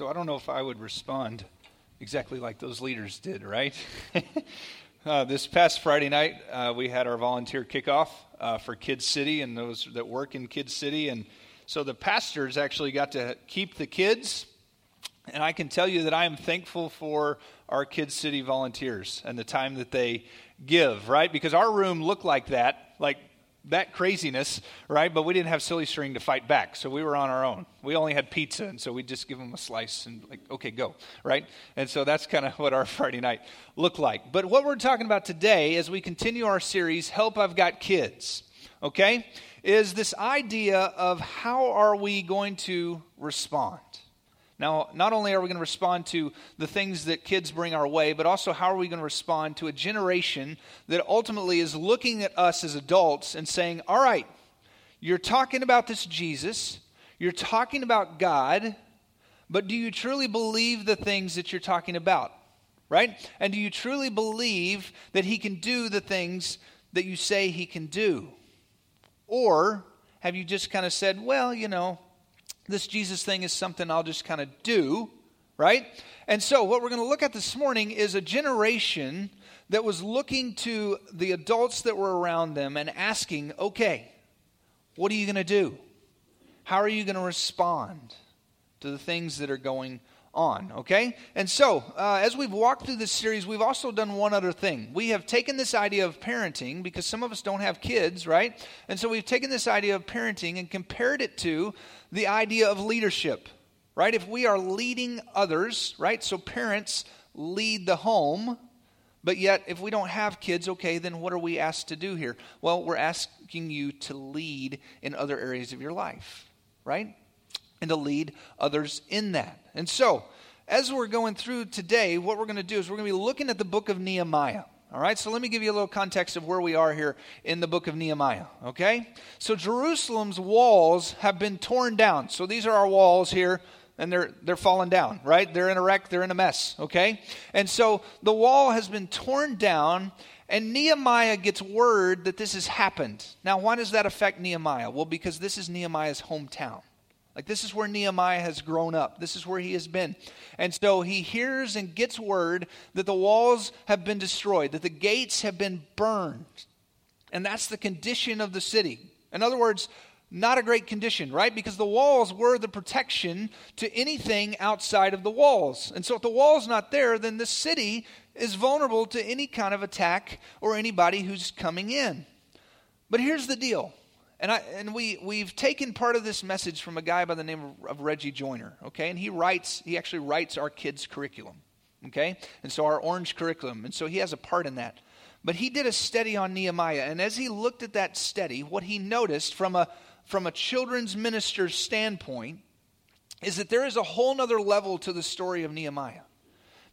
So I don't know if I would respond exactly like those leaders did, right? uh, this past Friday night, uh, we had our volunteer kickoff uh, for Kids City and those that work in Kids City. And so the pastors actually got to keep the kids. And I can tell you that I am thankful for our Kids City volunteers and the time that they give, right? Because our room looked like that, like that craziness, right? But we didn't have silly string to fight back, so we were on our own. We only had pizza, and so we just give them a slice and like, okay, go, right? And so that's kind of what our Friday night looked like. But what we're talking about today, as we continue our series, "Help I've Got Kids," okay, is this idea of how are we going to respond? Now, not only are we going to respond to the things that kids bring our way, but also how are we going to respond to a generation that ultimately is looking at us as adults and saying, All right, you're talking about this Jesus, you're talking about God, but do you truly believe the things that you're talking about? Right? And do you truly believe that He can do the things that you say He can do? Or have you just kind of said, Well, you know, this Jesus thing is something I'll just kind of do, right? And so, what we're going to look at this morning is a generation that was looking to the adults that were around them and asking, okay, what are you going to do? How are you going to respond to the things that are going on, okay? And so, uh, as we've walked through this series, we've also done one other thing. We have taken this idea of parenting, because some of us don't have kids, right? And so we've taken this idea of parenting and compared it to the idea of leadership, right? If we are leading others, right? So parents lead the home, but yet if we don't have kids, okay, then what are we asked to do here? Well, we're asking you to lead in other areas of your life, right? And to lead others in that. And so, as we're going through today, what we're going to do is we're going to be looking at the book of Nehemiah. All right, so let me give you a little context of where we are here in the book of Nehemiah. Okay? So Jerusalem's walls have been torn down. So these are our walls here, and they're they're falling down, right? They're in a wreck, they're in a mess, okay? And so the wall has been torn down, and Nehemiah gets word that this has happened. Now, why does that affect Nehemiah? Well, because this is Nehemiah's hometown. Like, this is where Nehemiah has grown up. This is where he has been. And so he hears and gets word that the walls have been destroyed, that the gates have been burned. And that's the condition of the city. In other words, not a great condition, right? Because the walls were the protection to anything outside of the walls. And so if the wall's not there, then the city is vulnerable to any kind of attack or anybody who's coming in. But here's the deal and, I, and we, we've taken part of this message from a guy by the name of, of Reggie Joiner, okay? And he writes, he actually writes our kids' curriculum, okay? And so our orange curriculum. And so he has a part in that. But he did a study on Nehemiah. And as he looked at that study, what he noticed from a, from a children's minister's standpoint is that there is a whole nother level to the story of Nehemiah.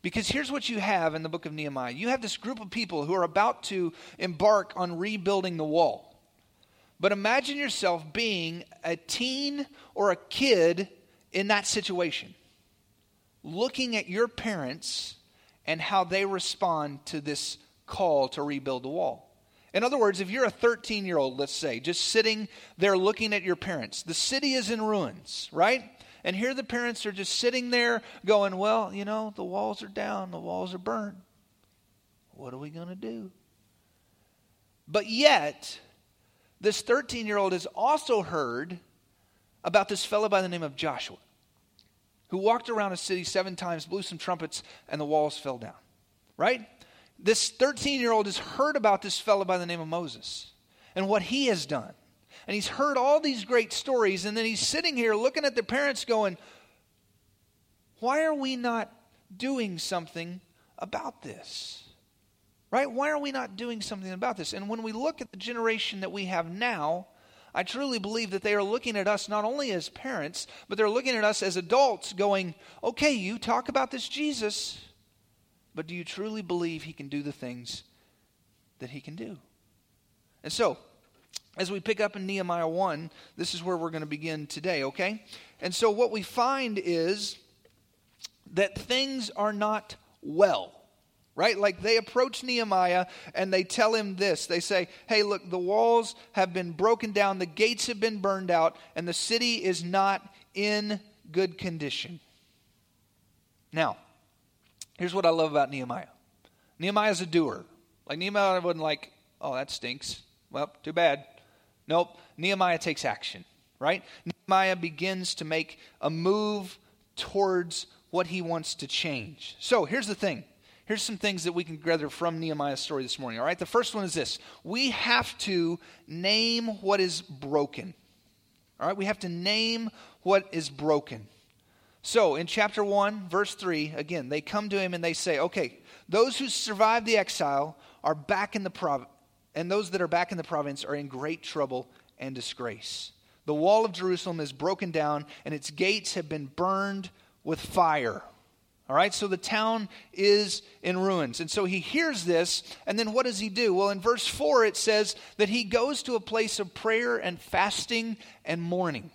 Because here's what you have in the book of Nehemiah you have this group of people who are about to embark on rebuilding the wall. But imagine yourself being a teen or a kid in that situation, looking at your parents and how they respond to this call to rebuild the wall. In other words, if you're a 13 year old, let's say, just sitting there looking at your parents, the city is in ruins, right? And here the parents are just sitting there going, Well, you know, the walls are down, the walls are burned. What are we going to do? But yet, this 13 year old has also heard about this fellow by the name of Joshua, who walked around a city seven times, blew some trumpets, and the walls fell down. Right? This 13 year old has heard about this fellow by the name of Moses and what he has done. And he's heard all these great stories, and then he's sitting here looking at the parents going, Why are we not doing something about this? Right? Why are we not doing something about this? And when we look at the generation that we have now, I truly believe that they are looking at us not only as parents, but they're looking at us as adults going, okay, you talk about this Jesus, but do you truly believe he can do the things that he can do? And so, as we pick up in Nehemiah 1, this is where we're going to begin today, okay? And so, what we find is that things are not well right? Like they approach Nehemiah and they tell him this. They say, hey, look, the walls have been broken down, the gates have been burned out, and the city is not in good condition. Now, here's what I love about Nehemiah Nehemiah's a doer. Like, Nehemiah wasn't like, oh, that stinks. Well, too bad. Nope. Nehemiah takes action, right? Nehemiah begins to make a move towards what he wants to change. So here's the thing. Here's some things that we can gather from Nehemiah's story this morning, all right? The first one is this we have to name what is broken. All right? We have to name what is broken. So in chapter 1, verse 3, again, they come to him and they say, okay, those who survived the exile are back in the province, and those that are back in the province are in great trouble and disgrace. The wall of Jerusalem is broken down, and its gates have been burned with fire. All right, so the town is in ruins. And so he hears this, and then what does he do? Well, in verse 4, it says that he goes to a place of prayer and fasting and mourning.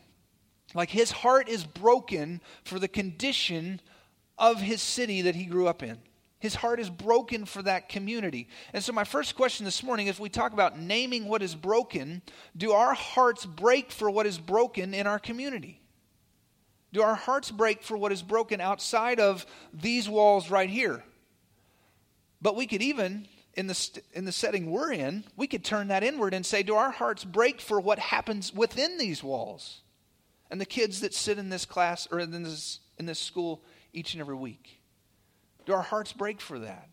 Like his heart is broken for the condition of his city that he grew up in. His heart is broken for that community. And so, my first question this morning, if we talk about naming what is broken, do our hearts break for what is broken in our community? Do our hearts break for what is broken outside of these walls right here? But we could even, in the, st- in the setting we're in, we could turn that inward and say, do our hearts break for what happens within these walls? And the kids that sit in this class or in this, in this school each and every week. Do our hearts break for that?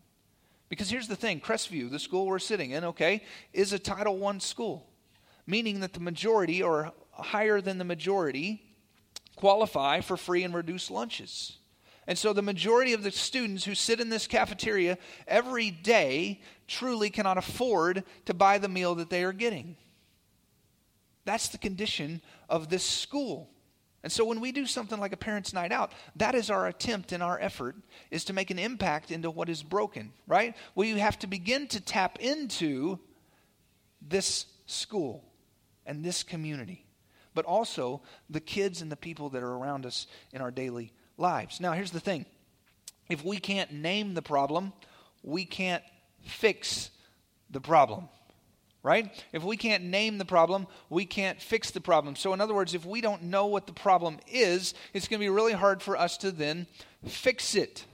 Because here's the thing Crestview, the school we're sitting in, okay, is a Title I school, meaning that the majority or higher than the majority qualify for free and reduced lunches. And so the majority of the students who sit in this cafeteria every day truly cannot afford to buy the meal that they are getting. That's the condition of this school. And so when we do something like a parents' night out, that is our attempt and our effort is to make an impact into what is broken, right? We have to begin to tap into this school and this community, but also the kids and the people that are around us in our daily lives. Now, here's the thing if we can't name the problem, we can't fix the problem right? If we can't name the problem, we can't fix the problem. So, in other words, if we don't know what the problem is, it's going to be really hard for us to then fix it.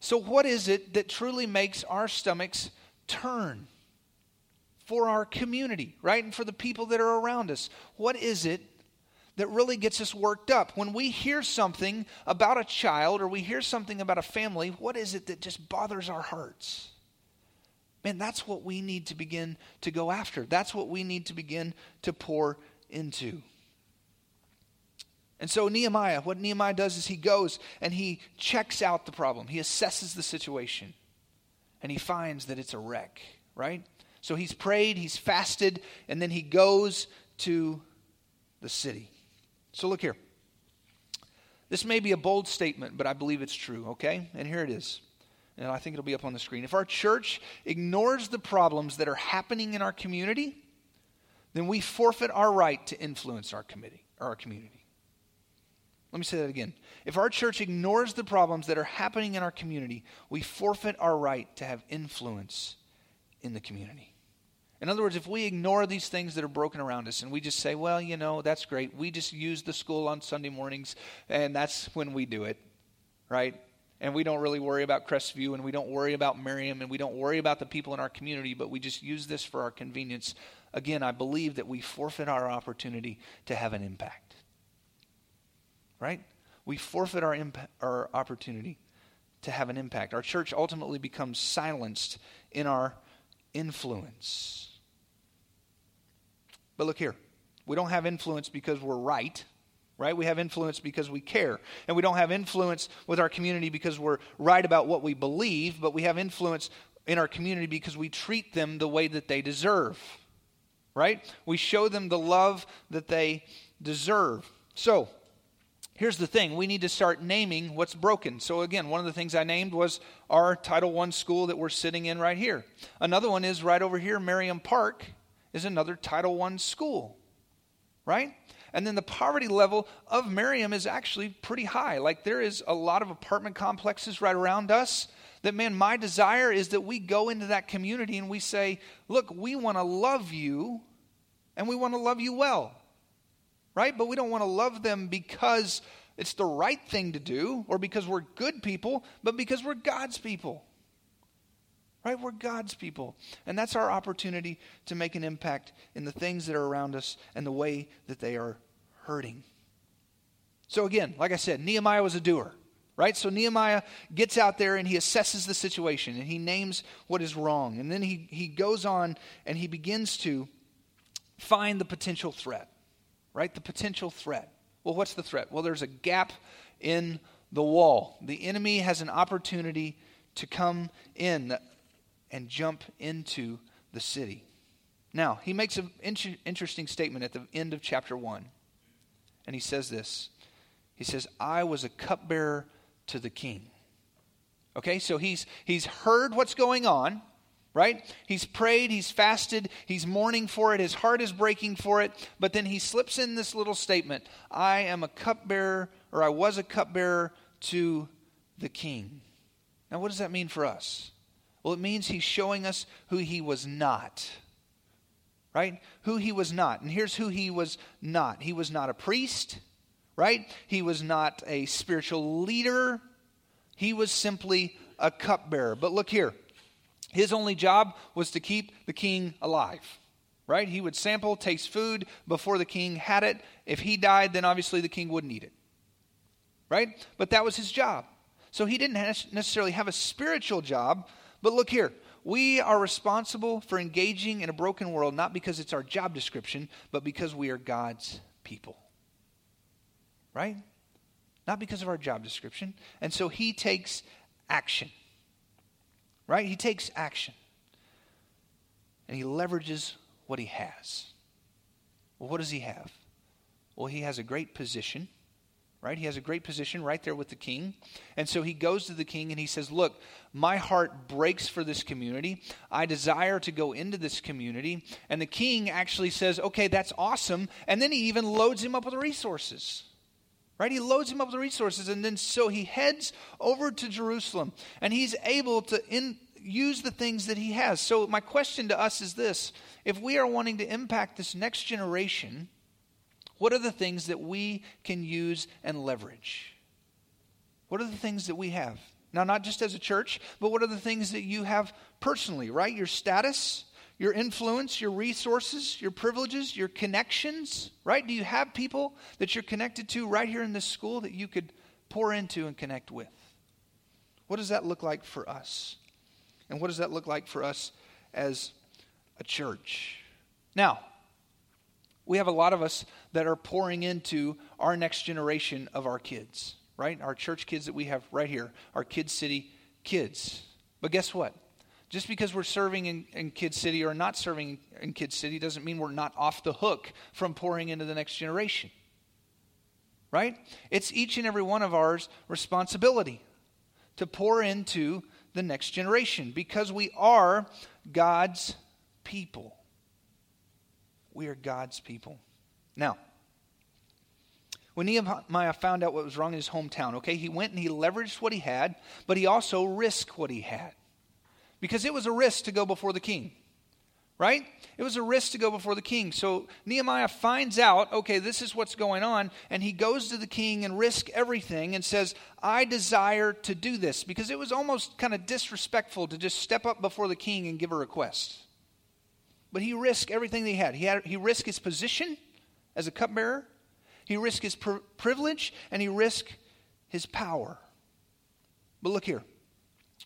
So, what is it that truly makes our stomachs turn for our community, right? And for the people that are around us? What is it that really gets us worked up? When we hear something about a child or we hear something about a family, what is it that just bothers our hearts? Man, that's what we need to begin to go after. That's what we need to begin to pour into. And so, Nehemiah, what Nehemiah does is he goes and he checks out the problem. He assesses the situation and he finds that it's a wreck, right? So, he's prayed, he's fasted, and then he goes to the city. So, look here. This may be a bold statement, but I believe it's true, okay? And here it is and I think it'll be up on the screen. If our church ignores the problems that are happening in our community, then we forfeit our right to influence our committee or our community. Let me say that again. If our church ignores the problems that are happening in our community, we forfeit our right to have influence in the community. In other words, if we ignore these things that are broken around us and we just say, well, you know, that's great. We just use the school on Sunday mornings and that's when we do it, right? and we don't really worry about Crestview and we don't worry about Merriam and we don't worry about the people in our community, but we just use this for our convenience. Again, I believe that we forfeit our opportunity to have an impact. Right? We forfeit our, impa- our opportunity to have an impact. Our church ultimately becomes silenced in our influence. But look here. We don't have influence because we're right right? We have influence because we care. And we don't have influence with our community because we're right about what we believe, but we have influence in our community because we treat them the way that they deserve, right? We show them the love that they deserve. So, here's the thing we need to start naming what's broken. So, again, one of the things I named was our Title I school that we're sitting in right here. Another one is right over here, Merriam Park is another Title I school, right? And then the poverty level of Merriam is actually pretty high. Like there is a lot of apartment complexes right around us. That, man, my desire is that we go into that community and we say, look, we want to love you and we want to love you well, right? But we don't want to love them because it's the right thing to do or because we're good people, but because we're God's people. Right? We're God's people. And that's our opportunity to make an impact in the things that are around us and the way that they are hurting. So, again, like I said, Nehemiah was a doer right? So Nehemiah gets out there and he assesses the situation and he names what is wrong. And then he, he goes on and he begins to find the potential threat, right? The potential threat. Well, what's the threat? Well, there's a gap in the wall. The enemy has an opportunity to come in and jump into the city. Now, he makes an interesting statement at the end of chapter 1. And he says this He says, I was a cupbearer to the king. Okay, so he's, he's heard what's going on, right? He's prayed, he's fasted, he's mourning for it, his heart is breaking for it, but then he slips in this little statement I am a cupbearer, or I was a cupbearer to the king. Now, what does that mean for us? Well, it means he's showing us who he was not. Right? Who he was not. And here's who he was not. He was not a priest right? He was not a spiritual leader, he was simply a cupbearer. But look here his only job was to keep the king alive. Right? He would sample, taste food before the king had it. If he died, then obviously the king wouldn't eat it. Right? But that was his job. So he didn't necessarily have a spiritual job. But look here. We are responsible for engaging in a broken world not because it's our job description, but because we are God's people right? Not because of our job description. And so he takes action, right? He takes action. And he leverages what he has. Well, what does he have? Well, he has a great position, right? He has a great position right there with the king. And so he goes to the king and he says, Look, my heart breaks for this community. I desire to go into this community. And the king actually says, Okay, that's awesome. And then he even loads him up with resources. Right? He loads him up with resources, and then so he heads over to Jerusalem, and he's able to in, use the things that he has. So, my question to us is this if we are wanting to impact this next generation, what are the things that we can use and leverage? What are the things that we have? Now, not just as a church, but what are the things that you have personally, right? Your status, your influence, your resources, your privileges, your connections, right? Do you have people that you're connected to right here in this school that you could pour into and connect with? What does that look like for us? And what does that look like for us as a church? Now, we have a lot of us that are pouring into our next generation of our kids, right? Our church kids that we have right here, our Kid City kids. But guess what? Just because we're serving in, in Kid City or not serving in Kid City doesn't mean we're not off the hook from pouring into the next generation. Right? It's each and every one of ours responsibility to pour into the next generation because we are God's people. We are God's people. Now, when Nehemiah found out what was wrong in his hometown, okay, he went and he leveraged what he had, but he also risked what he had because it was a risk to go before the king. Right? It was a risk to go before the king. So Nehemiah finds out, okay, this is what's going on, and he goes to the king and risk everything and says, I desire to do this. Because it was almost kind of disrespectful to just step up before the king and give a request. But he risked everything that he had. He, had, he risked his position as a cupbearer, he risked his pr- privilege, and he risked his power. But look here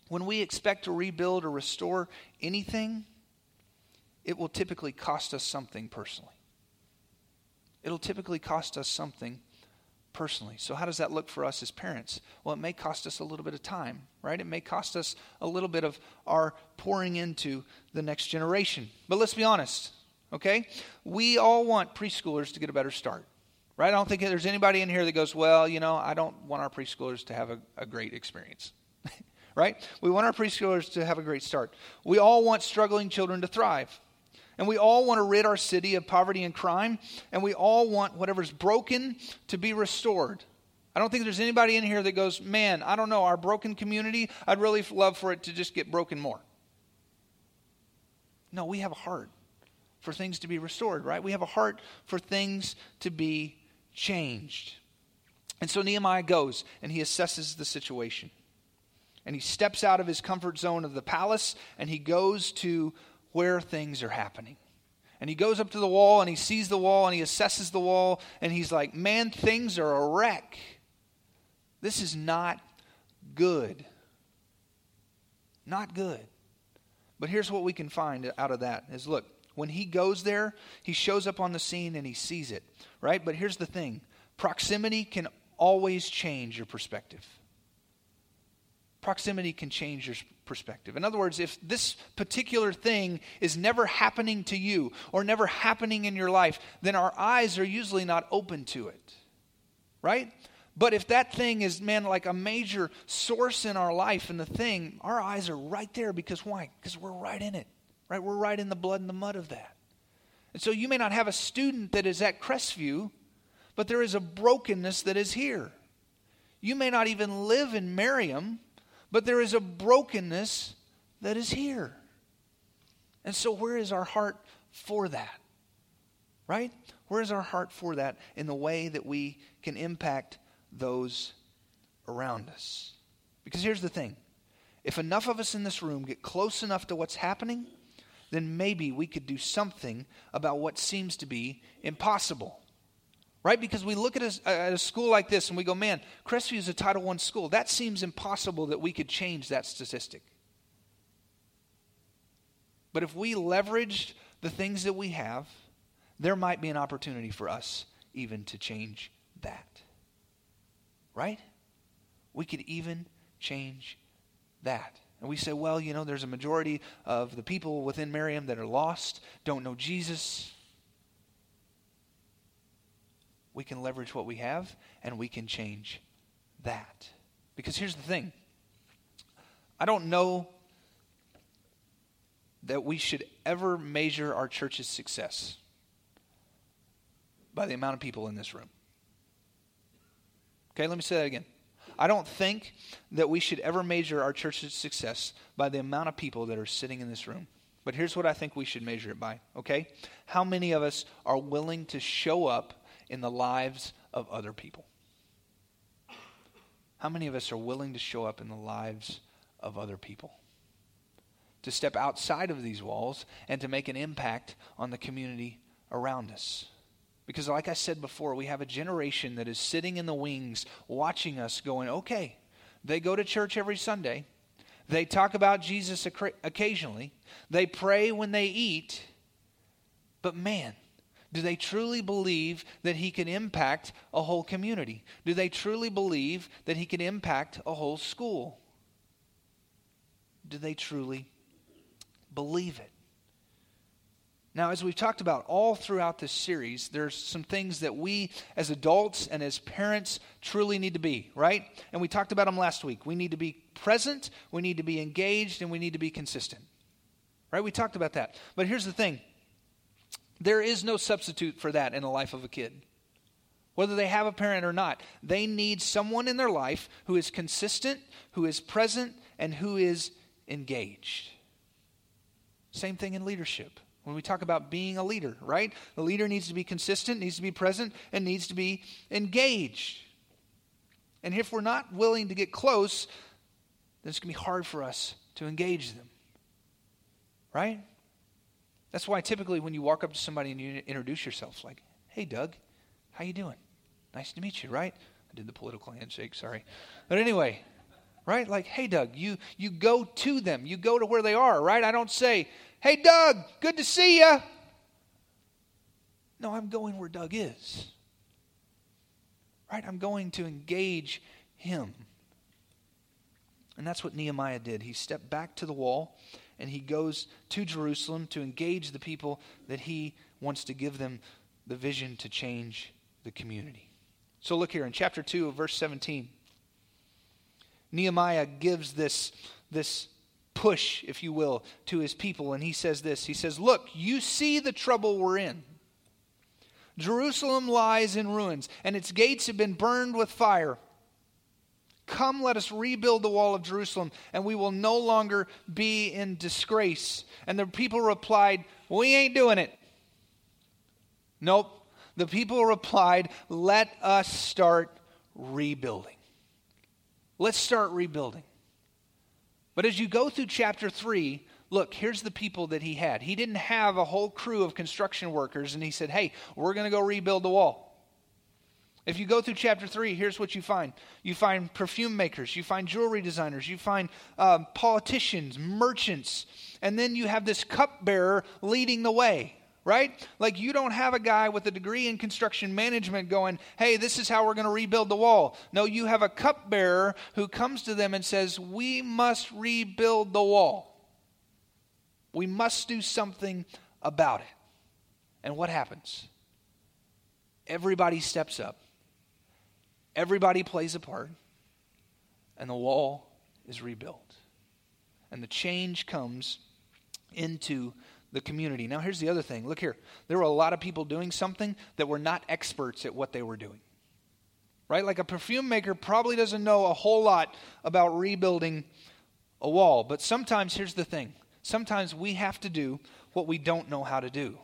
when we expect to rebuild or restore anything, it will typically cost us something personally. It'll typically cost us something personally. So, how does that look for us as parents? Well, it may cost us a little bit of time, right? It may cost us a little bit of our pouring into the next generation. But let's be honest, okay? We all want preschoolers to get a better start, right? I don't think there's anybody in here that goes, well, you know, I don't want our preschoolers to have a, a great experience right? We want our preschoolers to have a great start. We all want struggling children to thrive. And we all want to rid our city of poverty and crime. And we all want whatever's broken to be restored. I don't think there's anybody in here that goes, man, I don't know, our broken community, I'd really love for it to just get broken more. No, we have a heart for things to be restored, right? We have a heart for things to be changed. And so Nehemiah goes and he assesses the situation. And he steps out of his comfort zone of the palace and he goes to where things are happening. And he goes up to the wall and he sees the wall and he assesses the wall and he's like, man, things are a wreck. This is not good. Not good. But here's what we can find out of that is look, when he goes there, he shows up on the scene and he sees it, right? But here's the thing proximity can always change your perspective. Proximity can change your perspective. In other words, if this particular thing is never happening to you or never happening in your life, then our eyes are usually not open to it. Right? But if that thing is, man, like a major source in our life and the thing, our eyes are right there because why? Because we're right in it, right? We're right in the blood and the mud of that. And so you may not have a student that is at Crestview, but there is a brokenness that is here. You may not even live in Merriam, but there is a brokenness that is here. And so, where is our heart for that? Right? Where is our heart for that in the way that we can impact those around us? Because here's the thing if enough of us in this room get close enough to what's happening, then maybe we could do something about what seems to be impossible right? Because we look at a, at a, school like this and we go, man, Crestview is a Title I school. That seems impossible that we could change that statistic. But if we leveraged the things that we have, there might be an opportunity for us even to change that. Right? We could even change that. And we say, well, you know, there's a majority of the people within Merriam that are lost, don't know Jesus we can leverage what we have and we can change that. Because here's the thing I don't know that we should ever measure our church's success by the amount of people in this room. Okay, let me say that again. I don't think that we should ever measure our church's success by the amount of people that are sitting in this room. But here's what I think we should measure it by, okay? How many of us are willing to show up in the lives of other people? How many of us are willing to show up in the lives of other people? To step outside of these walls and to make an impact on the community around us. Because, like I said before, we have a generation that is sitting in the wings watching us, going, okay, they go to church every Sunday. They talk about Jesus occasionally. They pray when they eat. But man, do they truly believe that he can impact a whole community? Do they truly believe that he can impact a whole school? Do they truly believe it? Now, as we've talked about all throughout this series, there's some things that we as adults and as parents truly need to be, right? And we talked about them last week. We need to be present, we need to be engaged, and we need to be consistent. Right? We talked about that. But here's the thing there is no substitute for that in the life of a kid. Whether they have a parent or not, they need someone in their life who is consistent, who is present, and who is engaged. Same thing in leadership. When we talk about being a leader, right? The leader needs to be consistent, needs to be present, and needs to be engaged. And if we're not willing to get close, then it's going to be hard for us to engage them. Right? That's why typically when you walk up to somebody and you introduce yourself, like, "Hey, Doug, how you doing? Nice to meet you." Right? I did the political handshake. Sorry, but anyway, right? Like, "Hey, Doug," you you go to them. You go to where they are. Right? I don't say, "Hey, Doug, good to see you." No, I'm going where Doug is. Right? I'm going to engage him. And that's what Nehemiah did. He stepped back to the wall and he goes to Jerusalem to engage the people that he wants to give them the vision to change the community. So look here in chapter 2 verse 17. Nehemiah gives this, this push, if you will, to his people, and he says this He says, Look, you see the trouble we're in. Jerusalem lies in ruins, and its gates have been burned with fire. Come, let us rebuild the wall of Jerusalem, and we will no longer be in disgrace. And the people replied, We ain't doing it. Nope. The people replied, Let us start rebuilding. Let's start rebuilding. But as you go through chapter 3, look, here's the people that he had. He didn't have a whole crew of construction workers, and he said, hey, we're going to go rebuild the wall. If you go through chapter 3, here's what you find you find perfume makers, you find jewelry designers, you find um, politicians, merchants, and then you have this cupbearer leading the way, right? Like you don't have a guy with a degree in construction management going, hey, this is how we're going to rebuild the wall. No, you have a cupbearer who comes to them and says, we must rebuild the wall. We must do something about it. And what happens? Everybody steps up Everybody plays a part, and the wall is rebuilt. And the change comes into the community. Now, here's the other thing. Look here. There were a lot of people doing something that were not experts at what they were doing. Right? Like a perfume maker probably doesn't know a whole lot about rebuilding a wall. But sometimes, here's the thing sometimes we have to do what we don't know how to do.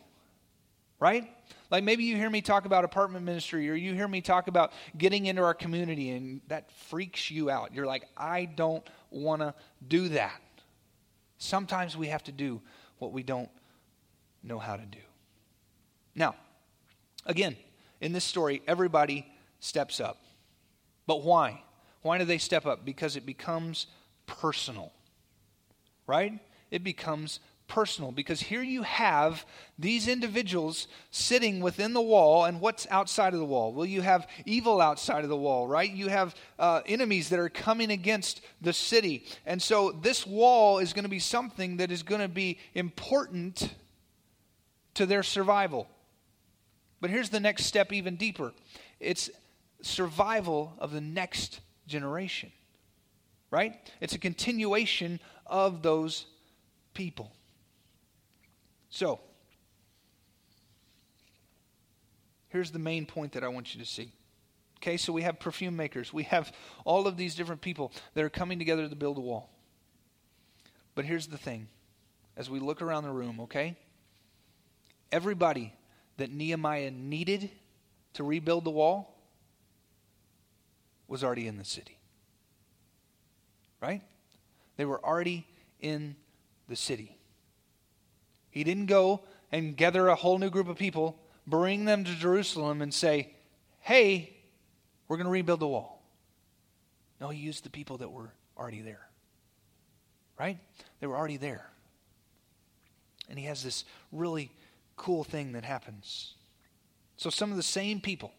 Right? Like maybe you hear me talk about apartment ministry or you hear me talk about getting into our community and that freaks you out. You're like, I don't want to do that. Sometimes we have to do what we don't know how to do. Now, again, in this story, everybody steps up. But why? Why do they step up? Because it becomes personal, right? It becomes personal because here you have these individuals sitting within the wall and what's outside of the wall? Well you have evil outside of the wall right? You have uh, enemies that are coming against the city. And so this wall is going to be something that is going to be important to their survival. But here's the next step even deeper. It's survival of the next generation right? It's a continuation of those people so, here's the main point that I want you to see. Okay, so we have perfume makers, we have all of these different people that are coming together to build a wall. But here's the thing as we look around the room, okay? Everybody that Nehemiah needed to rebuild the wall was already in the city. Right? They were already in the city. He didn't go and gather a whole new group of people, bring them to Jerusalem, and say, hey, we're going to rebuild the wall. No, he used the people that were already there. Right? They were already there. And he has this really cool thing that happens. So, some of the same people,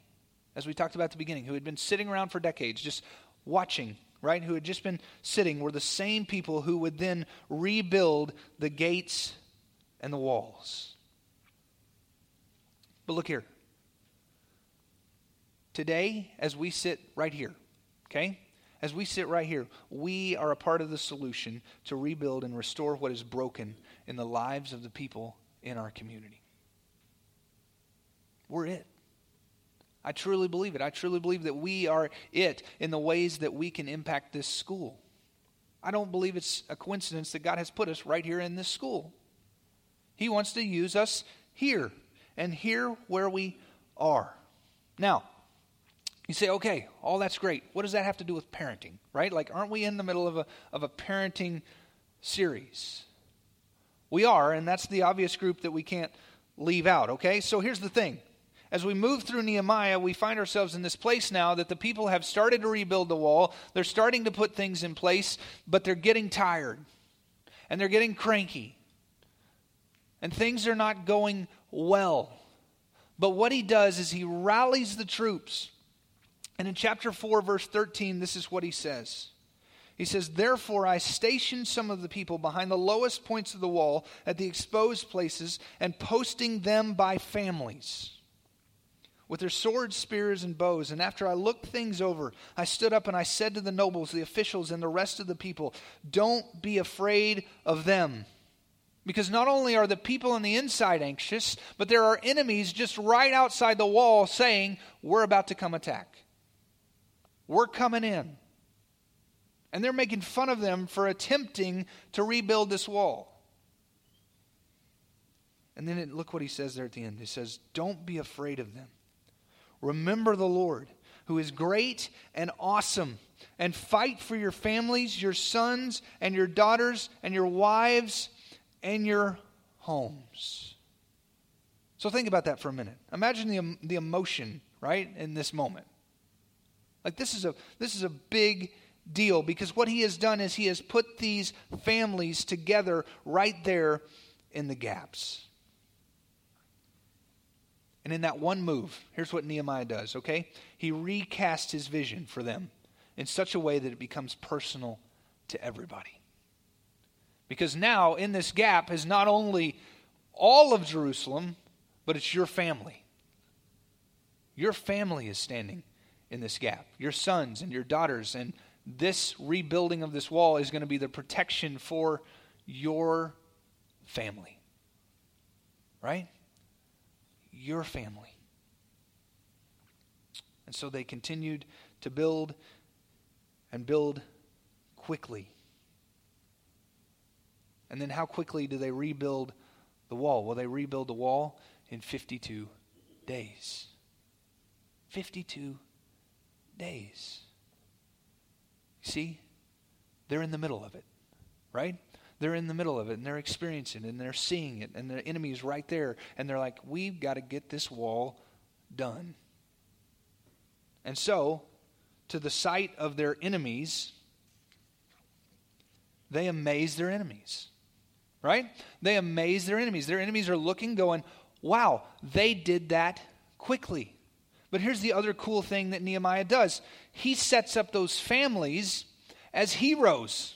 as we talked about at the beginning, who had been sitting around for decades, just watching, right, who had just been sitting, were the same people who would then rebuild the gates and the walls. But look here. Today, as we sit right here, okay? As we sit right here, we are a part of the solution to rebuild and restore what is broken in the lives of the people in our community. We're it. I truly believe it. I truly believe that we are it in the ways that we can impact this school. I don't believe it's a coincidence that God has put us right here in this school. He wants to use us here and here where we are. Now, you say, okay, all that's great. What does that have to do with parenting, right? Like, aren't we in the middle of a, of a parenting series? We are, and that's the obvious group that we can't leave out, okay? So here's the thing. As we move through Nehemiah, we find ourselves in this place now that the people have started to rebuild the wall. They're starting to put things in place, but they're getting tired and they're getting cranky and things are not going well. But what he does is he rallies the troops. And in chapter 4, verse 13, this is what he says. He says, Therefore I stationed some of the people behind the lowest points of the wall at the exposed places and posting them by families with their swords, spears, and bows. And after I looked things over, I stood up and I said to the nobles, the officials, and the rest of the people, Don't be afraid of them. Because not only are the people on the inside anxious, but there are enemies just right outside the wall saying, We're about to come attack. We're coming in. And they're making fun of them for attempting to rebuild this wall. And then it, look what he says there at the end. He says, Don't be afraid of them. Remember the Lord who is great and awesome. And fight for your families, your sons and your daughters, and your wives, and your homes. So think about that for a minute. Imagine the, the emotion, right, in this moment. Like this is a this is a big deal because what he has done is he has put these families together right there in the gaps. And in that one move, here's what Nehemiah does, okay? He recasts his vision for them in such a way that it becomes personal to everybody. Because now, in this gap, is not only all of Jerusalem, but it's your family. Your family is standing in this gap. Your sons and your daughters. And this rebuilding of this wall is going to be the protection for your family. Right? Your family. And so they continued to build and build quickly. And then how quickly do they rebuild the wall? Well, they rebuild the wall in 52 days. 52 days. See, they're in the middle of it, right? They're in the middle of it and they're experiencing it and they're seeing it and the enemy is right there and they're like, we've got to get this wall done. And so, to the sight of their enemies, they amaze their enemies. Right? They amaze their enemies. Their enemies are looking, going, wow, they did that quickly. But here's the other cool thing that Nehemiah does he sets up those families as heroes.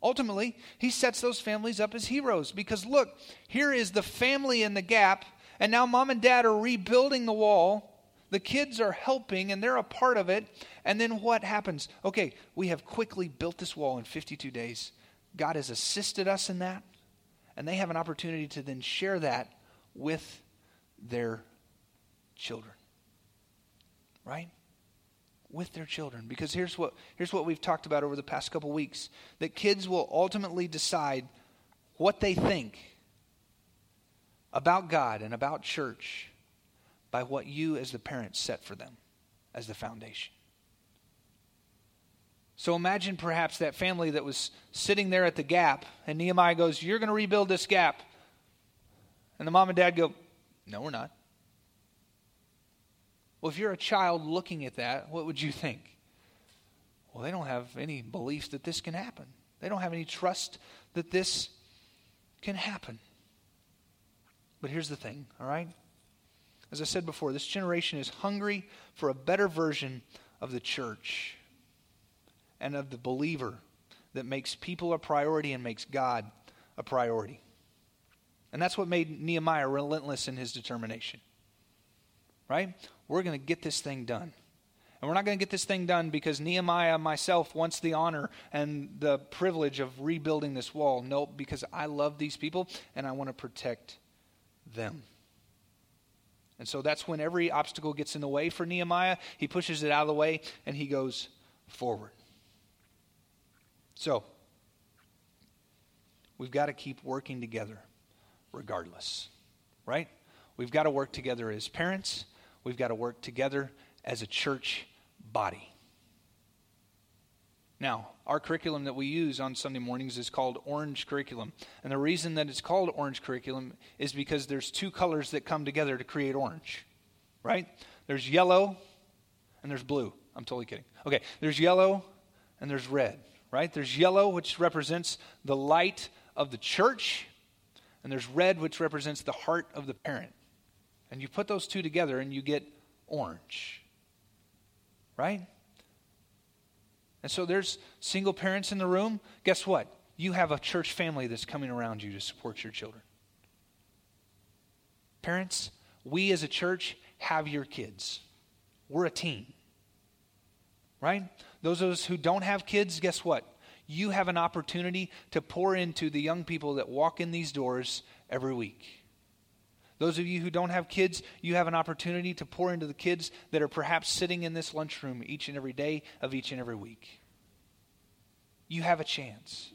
Ultimately, he sets those families up as heroes because look, here is the family in the gap, and now mom and dad are rebuilding the wall. The kids are helping and they're a part of it. And then what happens? Okay, we have quickly built this wall in 52 days. God has assisted us in that, and they have an opportunity to then share that with their children. Right? With their children. Because here's what, here's what we've talked about over the past couple weeks that kids will ultimately decide what they think about God and about church by what you, as the parents, set for them as the foundation. So imagine perhaps that family that was sitting there at the gap, and Nehemiah goes, You're going to rebuild this gap. And the mom and dad go, No, we're not. Well, if you're a child looking at that, what would you think? Well, they don't have any belief that this can happen. They don't have any trust that this can happen. But here's the thing, all right? As I said before, this generation is hungry for a better version of the church and of the believer that makes people a priority and makes God a priority. And that's what made Nehemiah relentless in his determination. Right? We're going to get this thing done. And we're not going to get this thing done because Nehemiah myself wants the honor and the privilege of rebuilding this wall. Nope, because I love these people and I want to protect them. And so that's when every obstacle gets in the way for Nehemiah. He pushes it out of the way and he goes forward. So, we've got to keep working together regardless, right? We've got to work together as parents, we've got to work together as a church body. Now, our curriculum that we use on Sunday mornings is called Orange Curriculum. And the reason that it's called Orange Curriculum is because there's two colors that come together to create orange, right? There's yellow and there's blue. I'm totally kidding. Okay, there's yellow and there's red, right? There's yellow, which represents the light of the church, and there's red, which represents the heart of the parent. And you put those two together and you get orange, right? And so there's single parents in the room. Guess what? You have a church family that's coming around you to support your children. Parents, we as a church have your kids. We're a team. Right? Those of us who don't have kids, guess what? You have an opportunity to pour into the young people that walk in these doors every week. Those of you who don't have kids, you have an opportunity to pour into the kids that are perhaps sitting in this lunchroom each and every day of each and every week. You have a chance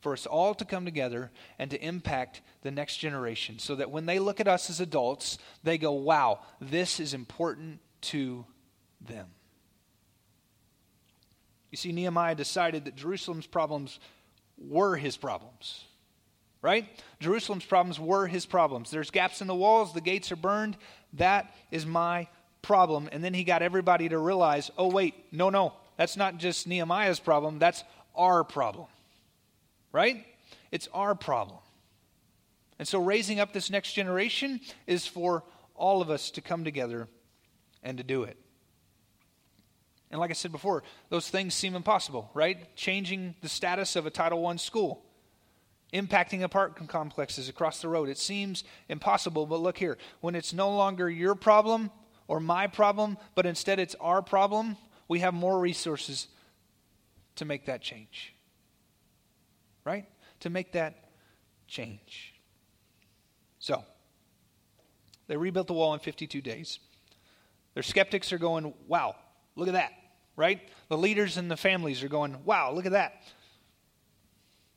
for us all to come together and to impact the next generation so that when they look at us as adults, they go, wow, this is important to them. You see, Nehemiah decided that Jerusalem's problems were his problems. Right? Jerusalem's problems were his problems. There's gaps in the walls, the gates are burned. That is my problem. And then he got everybody to realize oh, wait, no, no, that's not just Nehemiah's problem, that's our problem. Right? It's our problem. And so raising up this next generation is for all of us to come together and to do it. And like I said before, those things seem impossible, right? Changing the status of a Title I school, impacting apartment complexes across the road. It seems impossible, but look here. When it's no longer your problem or my problem, but instead it's our problem, we have more resources to make that change. Right? To make that change. So, they rebuilt the wall in 52 days. Their skeptics are going, wow, look at that, right? The leaders and the families are going, wow, look at that.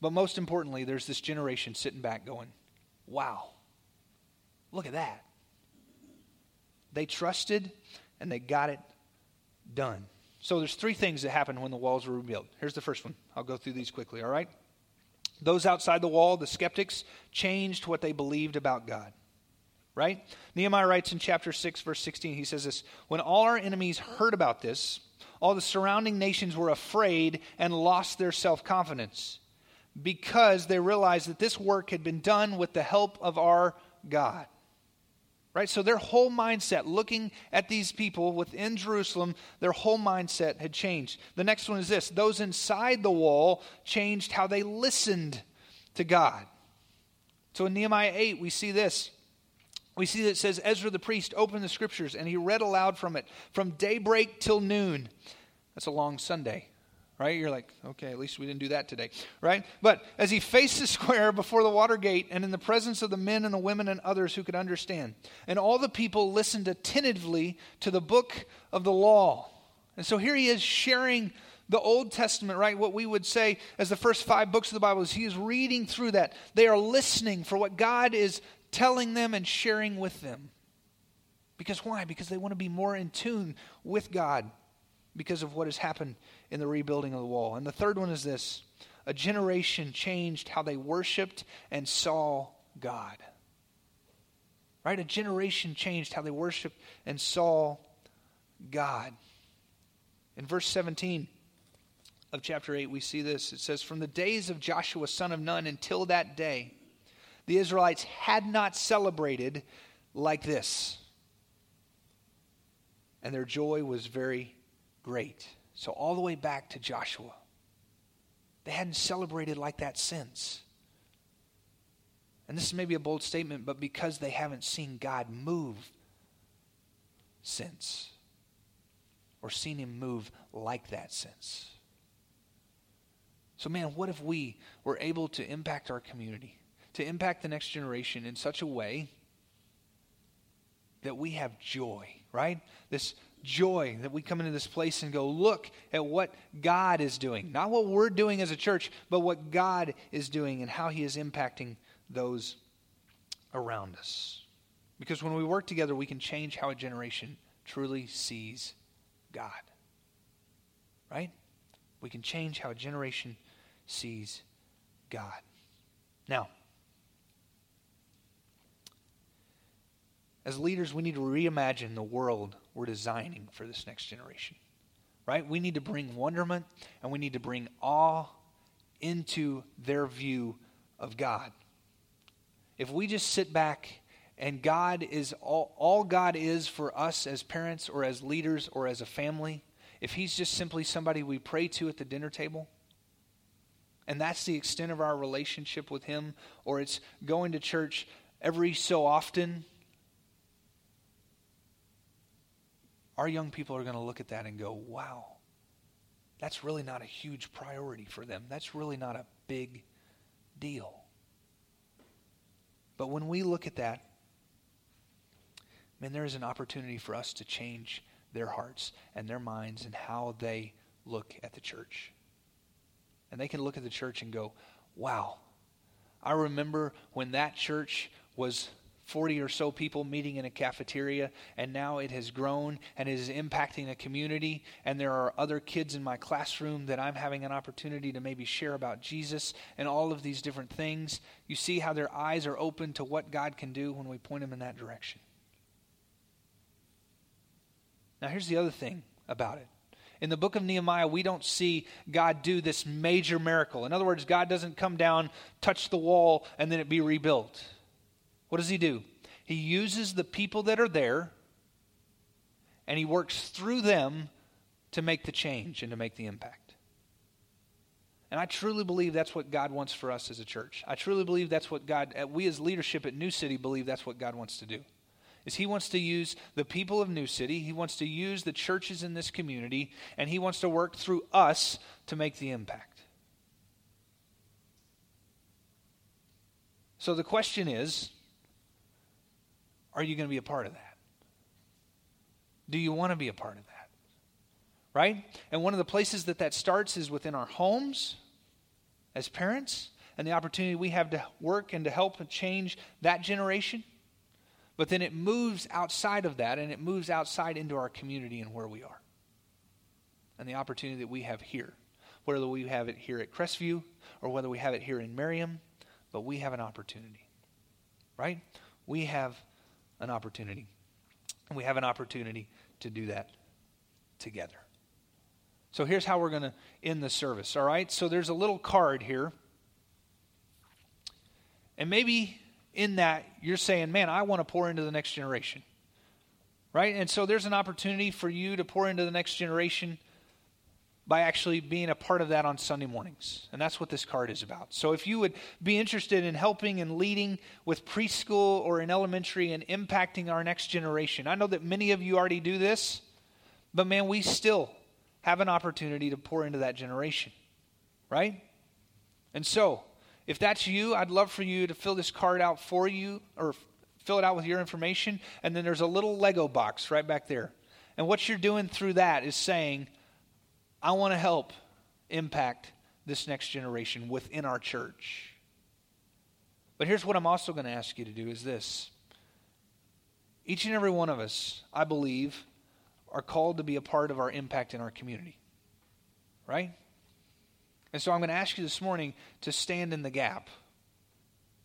But most importantly, there's this generation sitting back going, wow, look at that. They trusted and they got it done. So there's three things that happened when the walls were rebuilt. Here's the first one. I'll go through these quickly, all right? Those outside the wall, the skeptics, changed what they believed about God. Right? Nehemiah writes in chapter 6, verse 16, he says this When all our enemies heard about this, all the surrounding nations were afraid and lost their self confidence because they realized that this work had been done with the help of our God. Right? So their whole mindset, looking at these people within Jerusalem, their whole mindset had changed. The next one is this those inside the wall changed how they listened to God. So in Nehemiah 8, we see this. We see that it says Ezra the priest opened the scriptures and he read aloud from it from daybreak till noon. That's a long Sunday right? You're like, okay, at least we didn't do that today, right? But as he faced the square before the water gate and in the presence of the men and the women and others who could understand, and all the people listened attentively to the book of the law. And so here he is sharing the Old Testament, right? What we would say as the first five books of the Bible is he is reading through that. They are listening for what God is telling them and sharing with them. Because why? Because they want to be more in tune with God because of what has happened in the rebuilding of the wall. And the third one is this a generation changed how they worshiped and saw God. Right? A generation changed how they worshiped and saw God. In verse 17 of chapter 8, we see this. It says, From the days of Joshua, son of Nun, until that day, the Israelites had not celebrated like this. And their joy was very great. So, all the way back to Joshua, they hadn't celebrated like that since. And this is maybe a bold statement, but because they haven't seen God move since, or seen Him move like that since. So, man, what if we were able to impact our community, to impact the next generation in such a way that we have joy, right? This joy that we come into this place and go, look at what God is doing. Not what we're doing as a church, but what God is doing and how He is impacting those around us. Because when we work together, we can change how a generation truly sees God. Right? We can change how a generation sees God. Now, as leaders, we need to reimagine the world we're designing for this next generation. Right? We need to bring wonderment and we need to bring awe into their view of God. If we just sit back and God is all, all God is for us as parents or as leaders or as a family, if He's just simply somebody we pray to at the dinner table, and that's the extent of our relationship with Him, or it's going to church every so often our young people are going to look at that and go, wow, that's really not a huge priority for them. That's really not a big deal. But when we look at that, man, there is an opportunity for us to change their hearts and their minds and how they look at the church. And they can look at the church and go, wow, I remember when that church was 40 or so people meeting in a cafeteria, and now it has grown and it is impacting a community. And there are other kids in my classroom that I'm having an opportunity to maybe share about Jesus and all of these different things. You see how their eyes are open to what God can do when we point them in that direction. Now, here's the other thing about it. In the book of Nehemiah, we don't see God do this major miracle. In other words, God doesn't come down, touch the wall, and then it be rebuilt. What does he do? He uses the people that are there and he works through them to make the change and to make the impact. And I truly believe that's what God wants for us as a church. I truly believe that's what God, uh, we as leadership at New City believe that's what God wants to do. Is he wants to use the people of New City, he wants to use the churches in this community, and he wants to work through us to make the impact. So the question is are you going to be a part of that? Do you want to be a part of that? Right? And one of the places that that starts is within our homes as parents and the opportunity we have to work and to help change that generation. But then it moves outside of that and it moves outside into our community and where we are. And the opportunity that we have here. Whether we have it here at Crestview or whether we have it here in Merriam, but we have an opportunity. Right? We have an opportunity. And we have an opportunity to do that together. So here's how we're going to end the service, all right? So there's a little card here. And maybe in that you're saying, man, I want to pour into the next generation. Right? And so there's an opportunity for you to pour into the next generation by actually being a part of that on Sunday mornings. And that's what this card is about. So if you would be interested in helping and leading with preschool or in elementary and impacting our next generation, I know that many of you already do this, but man, we still have an opportunity to pour into that generation, right? And so, if that's you, I'd love for you to fill this card out for you or fill it out with your information. And then there's a little Lego box right back there. And what you're doing through that is saying, I want to help impact this next generation within our church. But here's what I'm also going to ask you to do is this. Each and every one of us, I believe, are called to be a part of our impact in our community. Right? And so I'm going to ask you this morning to stand in the gap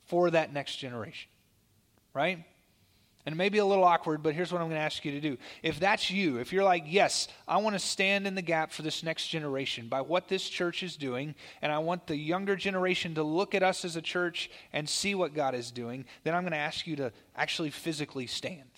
for that next generation. Right? And it may be a little awkward, but here's what I'm going to ask you to do. If that's you, if you're like, yes, I want to stand in the gap for this next generation by what this church is doing, and I want the younger generation to look at us as a church and see what God is doing, then I'm going to ask you to actually physically stand.